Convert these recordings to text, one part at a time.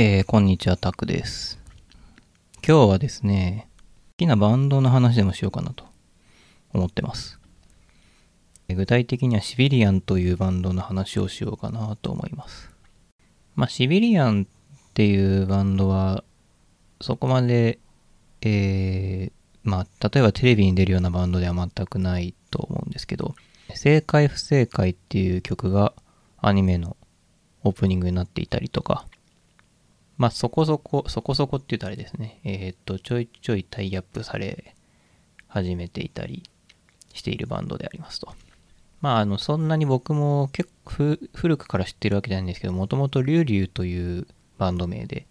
えー、こんにちは、タクです。今日はですね、好きなバンドの話でもしようかなと思ってます。具体的にはシビリアンというバンドの話をしようかなと思います。まあ、シビリアンっていうバンドは、そこまで、えー、まあ、例えばテレビに出るようなバンドでは全くないと思うんですけど、正解不正解っていう曲がアニメのオープニングになっていたりとか、まあそこそこ、そこそこって言うとあれですね、えーっと、ちょいちょいタイアップされ始めていたりしているバンドでありますと。まああの、そんなに僕も結構古くから知ってるわけじゃないんですけど、もともとリュウリュウというバンド名で、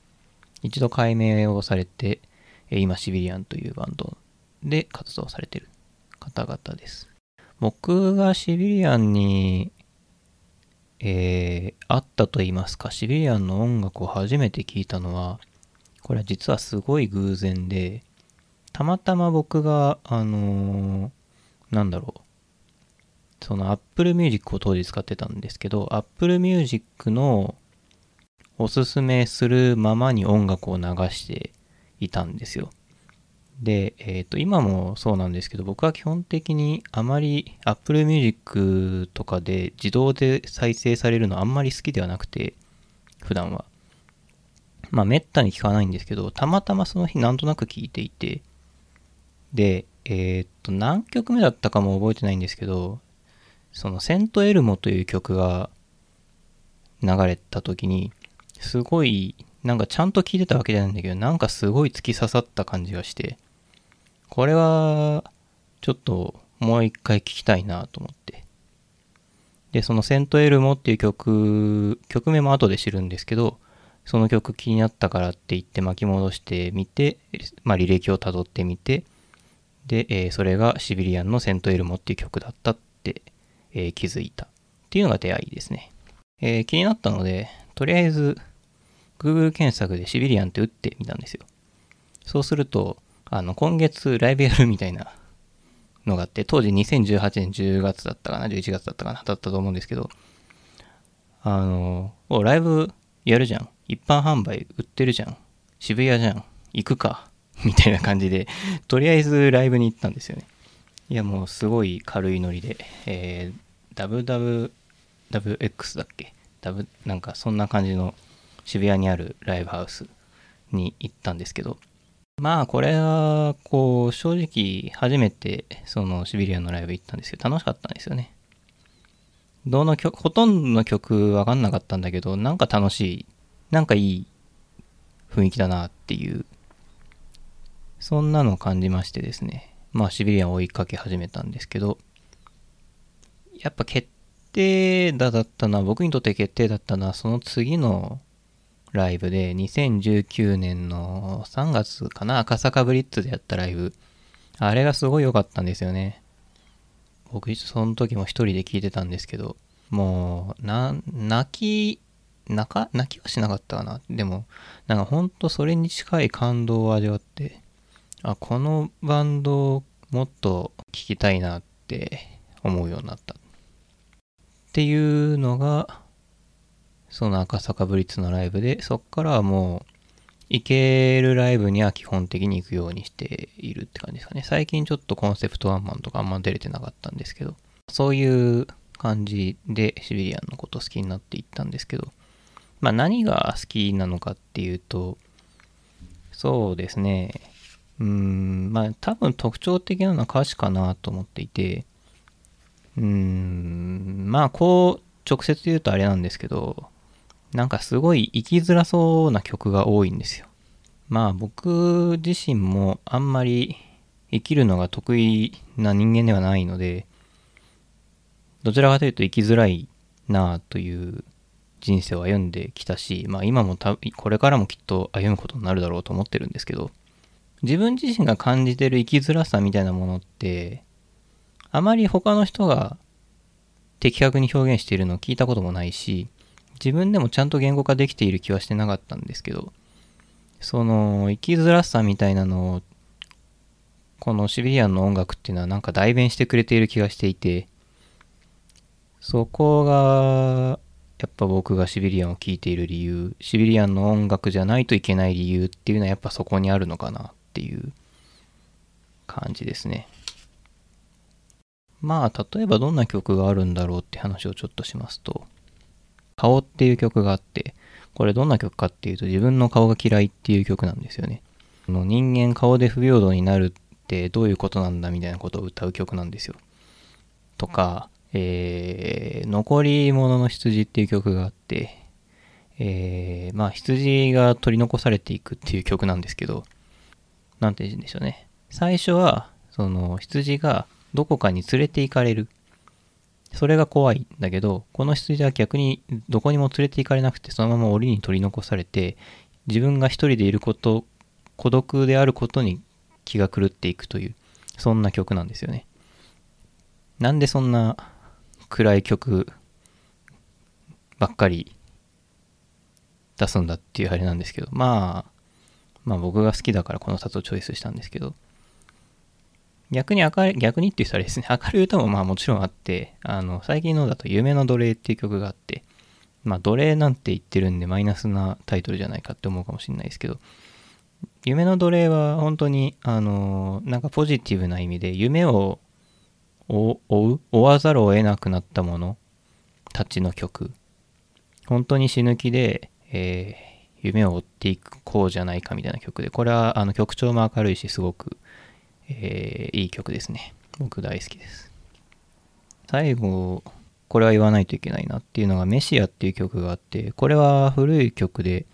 一度改名をされて、今シビリアンというバンドで活動されてる方々です。僕がシビリアンに、えー、あったと言いますか、シビリアンの音楽を初めて聞いたのは、これは実はすごい偶然で、たまたま僕が、あのーなんだろう、その Apple Music を当時使ってたんですけど、Apple Music のおすすめするままに音楽を流していたんですよ。で、えっ、と、今もそうなんですけど、僕は基本的にあまり Apple Music とかで自動で再生されるのあんまり好きではなくて、普段は。まあ、めったに聞かないんですけど、たまたまその日なんとなく聞いていて、で、えっ、と、何曲目だったかも覚えてないんですけど、そのセントエルモという曲が流れた時に、すごい、なんかちゃんと聞いてたわけじゃないんだけど、なんかすごい突き刺さった感じがして、これは、ちょっともう一回聞きたいなと思って。で、そのセントエルモっていう曲、曲名も後で知るんですけど、その曲気になったからって言って巻き戻してみて、まあ履歴を辿ってみて、で、えーそれがシビリアンのセントエルモっていう曲だったって、えー気づいたっていうのが出会いですね。えー気になったので、とりあえず Google 検索でシビリアンって打ってみたんですよ。そうすると、あの、今月ライブやるみたいなのがあって、当時2018年10月だったかな、11月だったかな、だったと思うんですけど、あの、お、ライブやるじゃん。一般販売売ってるじゃん。渋谷じゃん。行くか。みたいな感じで、とりあえずライブに行ったんですよね。いや、もうすごい軽いノリで、えー、WWWX だっけ ?W、なんかそんな感じの渋谷にあるライブハウスに行ったんですけど、まあこれは、こう、正直初めてそのシビリアンのライブ行ったんですけど、楽しかったんですよね。どの曲、ほとんどの曲わかんなかったんだけど、なんか楽しい、なんかいい雰囲気だなっていう、そんなのを感じましてですね。まあシビリアンを追いかけ始めたんですけど、やっぱ決定打だったのは、僕にとって決定だったのは、その次のライブで、2019年の3月かな、赤坂ブリッツでやったライブ。あれがすごい良かったんですよね。僕、その時も一人で聞いてたんですけど、もう、な、泣き、泣か、泣きはしなかったかな。でも、なんかほんとそれに近い感動を味わって、あ、このバンドをもっと聴きたいなって思うようになった。っていうのが、その赤坂ブリッツのライブで、そっからはもう、行けるライブには基本的に行くようにしているって感じですかね。最近ちょっとコンセプトワンマンとかあんま出れてなかったんですけど、そういう感じでシビリアンのこと好きになっていったんですけど、まあ何が好きなのかっていうと、そうですね、うーん、まあ多分特徴的なのは歌詞かなと思っていて、うーん、まあこう直接言うとあれなんですけど、なんかすごい生きづらそうな曲が多いんですよ。まあ僕自身もあんまり生きるのが得意な人間ではないので、どちらかというと生きづらいなあという人生を歩んできたし、まあ今もたこれからもきっと歩むことになるだろうと思ってるんですけど、自分自身が感じてる生きづらさみたいなものって、あまり他の人が的確に表現しているのを聞いたこともないし、自分でもちゃんと言語化できている気はしてなかったんですけど、その生きづらさみたいなのを、このシビリアンの音楽っていうのはなんか代弁してくれている気がしていて、そこがやっぱ僕がシビリアンを聴いている理由、シビリアンの音楽じゃないといけない理由っていうのはやっぱそこにあるのかなっていう感じですね。まあ、例えばどんな曲があるんだろうって話をちょっとしますと、顔っていう曲があって、これどんな曲かっていうと自分の顔が嫌いっていう曲なんですよね。の人間顔で不平等になるってどういうことなんだみたいなことを歌う曲なんですよ。とか、えー、残り物の羊っていう曲があって、えー、まあ羊が取り残されていくっていう曲なんですけど、なんて言うんでしょうね。最初は、その羊がどこかに連れて行かれる。それが怖いんだけど、この羊は逆にどこにも連れて行かれなくて、そのまま檻に取り残されて、自分が一人でいること、孤独であることに気が狂っていくという、そんな曲なんですよね。なんでそんな暗い曲ばっかり出すんだっていうあれなんですけど、まあ、まあ僕が好きだからこの2つをチョイスしたんですけど、逆に明る、逆にって言ったらですね、明るい歌もまあもちろんあって、あの、最近のだと夢の奴隷っていう曲があって、まあ奴隷なんて言ってるんでマイナスなタイトルじゃないかって思うかもしれないですけど、夢の奴隷は本当に、あの、なんかポジティブな意味で夢を追う追わざるを得なくなったものたちの曲。本当に死ぬ気で、えー、夢を追っていくこうじゃないかみたいな曲で、これはあの曲調も明るいし、すごく、えー、いい曲ですね。僕大好きです。最後、これは言わないといけないなっていうのが、メシアっていう曲があって、これは古い曲で、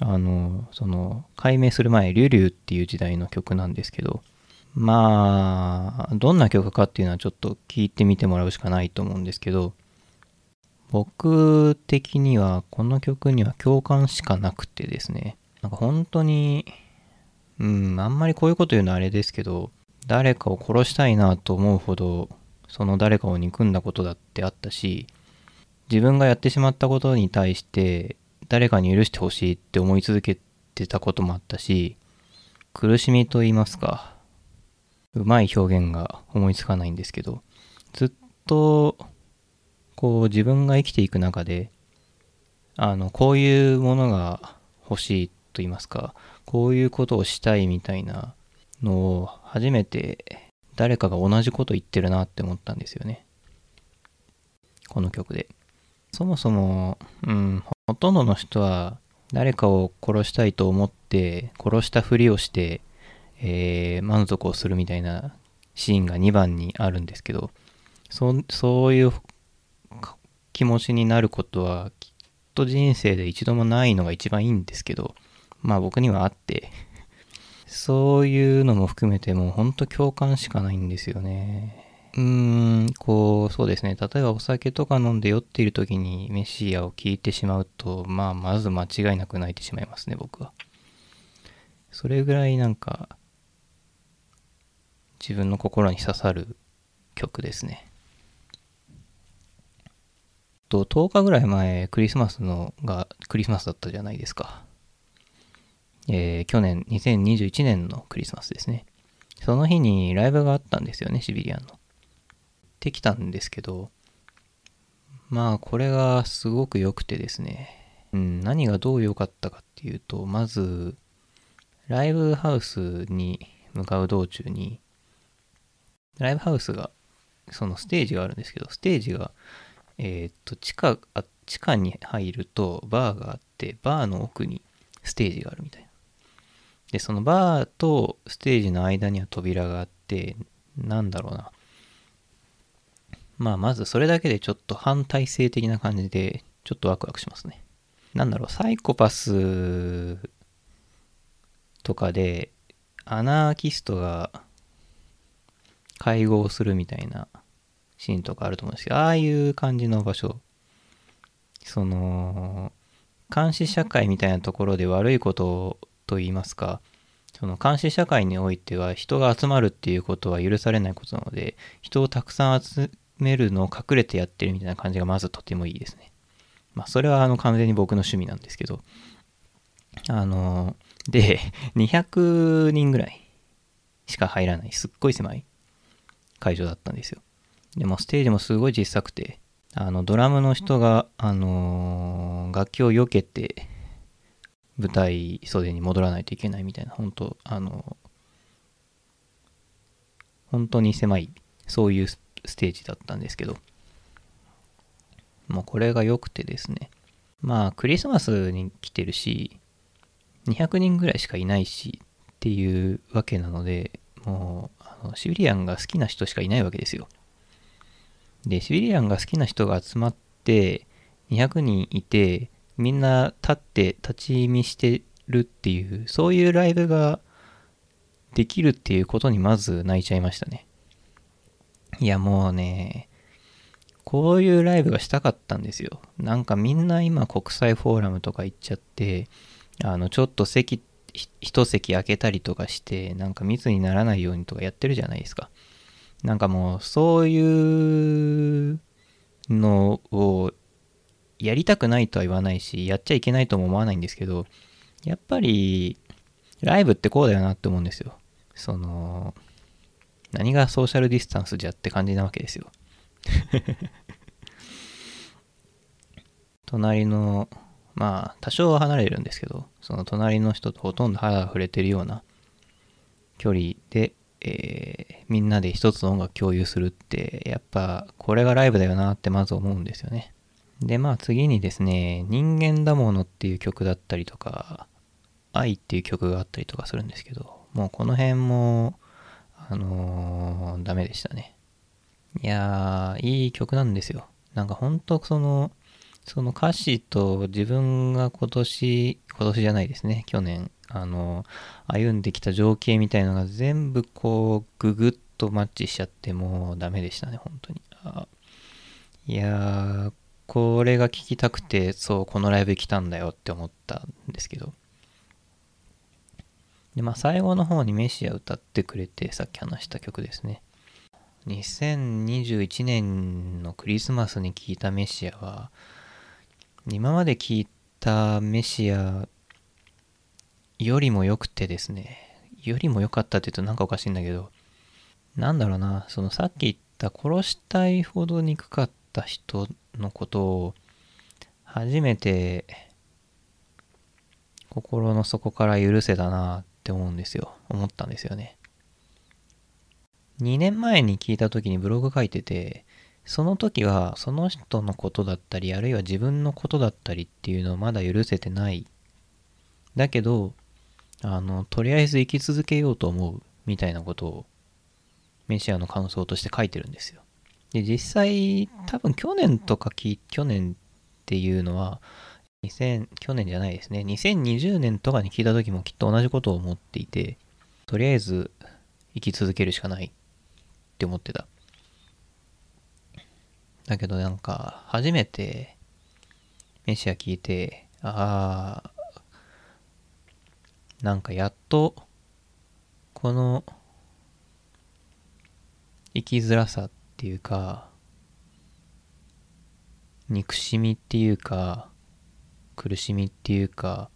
あの、その、解明する前、リュリュっていう時代の曲なんですけど、まあ、どんな曲かっていうのはちょっと聞いてみてもらうしかないと思うんですけど、僕的にはこの曲には共感しかなくてですね、なんか本当に、うん、あんまりこういうこと言うのはあれですけど、誰かを殺したいなと思うほど、その誰かを憎んだことだってあったし、自分がやってしまったことに対して誰かに許してほしいって思い続けてたこともあったし、苦しみと言いますか、うまい表現が思いつかないんですけど、ずっと、こう自分が生きていく中で、あの、こういうものが欲しいっと言いますか、こういうことをしたいみたいなのを初めて誰かが同じこと言ってるなって思ったんですよね。この曲で。そもそも、うん、ほとんどの人は誰かを殺したいと思って殺したふりをしてえー、満足をするみたいなシーンが2番にあるんですけど、そそういう気持ちになることはきっと人生で一度もないのが一番いいんですけど、まあ僕にはあって、そういうのも含めてもうほんと共感しかないんですよね。うーん、こう、そうですね。例えばお酒とか飲んで酔っている時にメシアを聴いてしまうと、まあまず間違いなく泣いてしまいますね、僕は。それぐらいなんか、自分の心に刺さる曲ですね。と、10日ぐらい前、クリスマスのが、クリスマスだったじゃないですか。えー、去年、2021年のクリスマスですね。その日にライブがあったんですよね、シビリアンの。できたんですけど、まあ、これがすごく良くてですね。うん、何がどう良かったかっていうと、まず、ライブハウスに向かう道中に、ライブハウスが、そのステージがあるんですけど、ステージが、えー、っと、地下、あ地下に入るとバーがあって、バーの奥にステージがあるみたいな。で、そのバーとステージの間には扉があって、なんだろうな。まあ、まずそれだけでちょっと反体制的な感じで、ちょっとワクワクしますね。なんだろう、サイコパスとかで、アナーキストが会合するみたいなシーンとかあると思うんですけど、ああいう感じの場所、その、監視社会みたいなところで悪いことをと言いますか、その監視社会においては人が集まるっていうことは許されないことなので、人をたくさん集めるのを隠れてやってるみたいな感じがまずとてもいいですね。まあ、それはあの完全に僕の趣味なんですけど、あの、で、200人ぐらいしか入らない、すっごい狭い会場だったんですよ。でもステージもすごい小さくて、あの、ドラムの人が、あの楽器を避けて、舞台袖に戻らないといけないみたいな、本当あの本当に狭い、そういうステージだったんですけど、もうこれが良くてですね、まあ、クリスマスに来てるし、200人ぐらいしかいないしっていうわけなので、もう、あのシビリアンが好きな人しかいないわけですよ。で、シビリアンが好きな人が集まって、200人いて、みんな立って立ち見してるっていう、そういうライブができるっていうことにまず泣いちゃいましたね。いやもうね、こういうライブがしたかったんですよ。なんかみんな今国際フォーラムとか行っちゃって、あの、ちょっと席、一席空けたりとかして、なんか密にならないようにとかやってるじゃないですか。なんかもう、そういうのをやりたくないとは言わないし、やっちゃいけないとも思わないんですけど、やっぱり、ライブってこうだよなって思うんですよ。その、何がソーシャルディスタンスじゃって感じなわけですよ。隣の、まあ、多少は離れるんですけど、その隣の人とほとんど肌が触れてるような距離で、えー、みんなで一つの音楽共有するって、やっぱこれがライブだよなってまず思うんですよね。で、まあ次にですね、人間だものっていう曲だったりとか、愛っていう曲があったりとかするんですけど、もうこの辺も、あのー、ダメでしたね。いやー、いい曲なんですよ。なんかほんとその、その歌詞と自分が今年、今年じゃないですね、去年、あの、歩んできた情景みたいのが全部こう、ぐぐっとマッチしちゃってもうダメでしたね、本当に。いやー、これが聞きたくて、そう、このライブ来たんだよって思ったんですけど。で、まあ最後の方にメシア歌ってくれて、さっき話した曲ですね。2021年のクリスマスに聴いたメシアは、今まで聴いたメシアよりも良くてですね、よりも良かったって言うとなんかおかしいんだけど、なんだろうな、そのさっき言った殺したいほど憎かった人のことを初めて心の底から許せたなって思うんですよ。思ったんですよね。2年前に聞いた時にブログ書いてて、その時はその人のことだったり、あるいは自分のことだったりっていうのをまだ許せてない。だけど、あの、とりあえず生き続けようと思うみたいなことをメシアの感想として書いてるんですよ。で、実際、多分去年とかき、去年っていうのは、2000、去年じゃないですね。2020年とかに聞いた時もきっと同じことを思っていて、とりあえず生き続けるしかないって思ってた。だけどなんか、初めて、メシア聞いて、ああ、なんかやっと、この、生きづらさってていうか、憎しみっていうか、苦しみっていうか、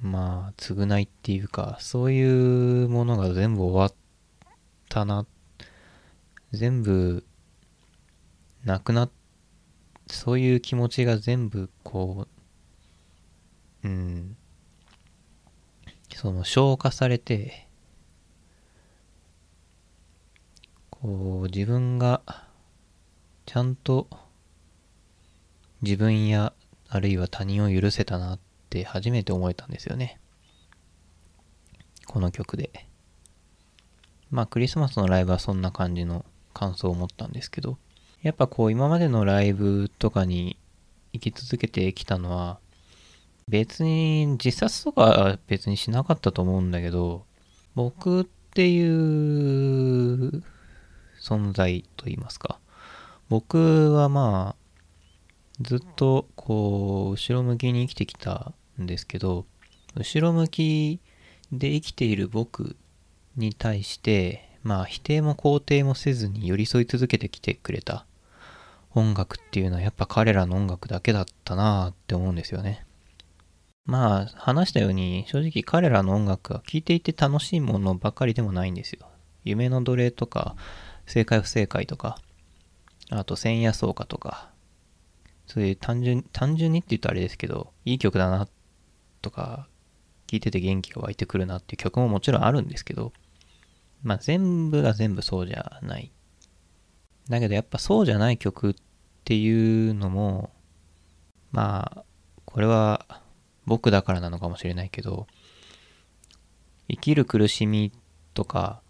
まあ、償いっていうか、そういうものが全部終わったな。全部、なくなっ、そういう気持ちが全部、こう、うん、その消化されて、こう自分がちゃんと自分やあるいは他人を許せたなって初めて思えたんですよね。この曲で。まあクリスマスのライブはそんな感じの感想を持ったんですけど、やっぱこう今までのライブとかに生き続けてきたのは、別に自殺とかは別にしなかったと思うんだけど、僕っていう存在と言いますか。僕はまあ、ずっとこう、後ろ向きに生きてきたんですけど、後ろ向きで生きている僕に対して、まあ否定も肯定もせずに寄り添い続けてきてくれた音楽っていうのはやっぱ彼らの音楽だけだったなって思うんですよね。まあ話したように正直彼らの音楽は聴いていて楽しいものばかりでもないんですよ。夢の奴隷とか正解不正解とか、あと千夜草歌とか、そういう単純、単純にって言うとあれですけど、いい曲だなとか、聴いてて元気が湧いてくるなっていう曲ももちろんあるんですけど、まあ全部が全部そうじゃない。だけどやっぱそうじゃない曲っていうのも、まあ、これは僕だからなのかもしれないけど、生きる苦しみとか、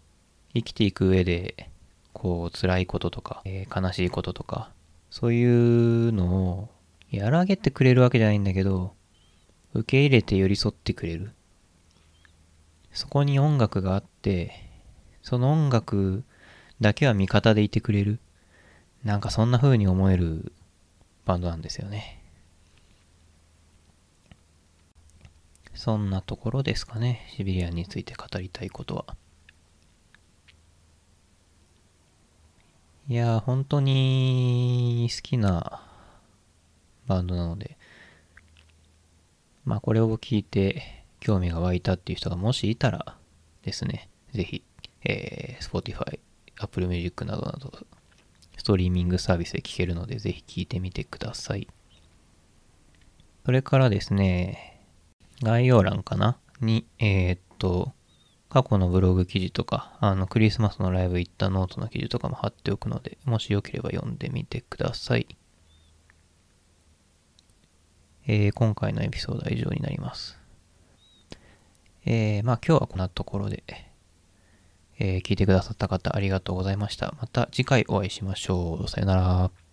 生きていく上で、こう、辛いこととか、えー、悲しいこととか、そういうのを、やらげてくれるわけじゃないんだけど、受け入れて寄り添ってくれる。そこに音楽があって、その音楽だけは味方でいてくれる。なんかそんな風に思えるバンドなんですよね。そんなところですかね。シビリアンについて語りたいことは。いや、本当に好きなバンドなので、まあこれを聞いて興味が湧いたっていう人がもしいたらですね、ぜひ、えー、Spotify、Apple Music などなど、ストリーミングサービスで聴けるので、ぜひ聴いてみてください。それからですね、概要欄かなに、えー、っと、過去のブログ記事とか、あの、クリスマスのライブ行ったノートの記事とかも貼っておくので、もしよければ読んでみてください。えー、今回のエピソードは以上になります。えー、まあ今日はこんなところで、えー、聞いてくださった方ありがとうございました。また次回お会いしましょう。さよなら。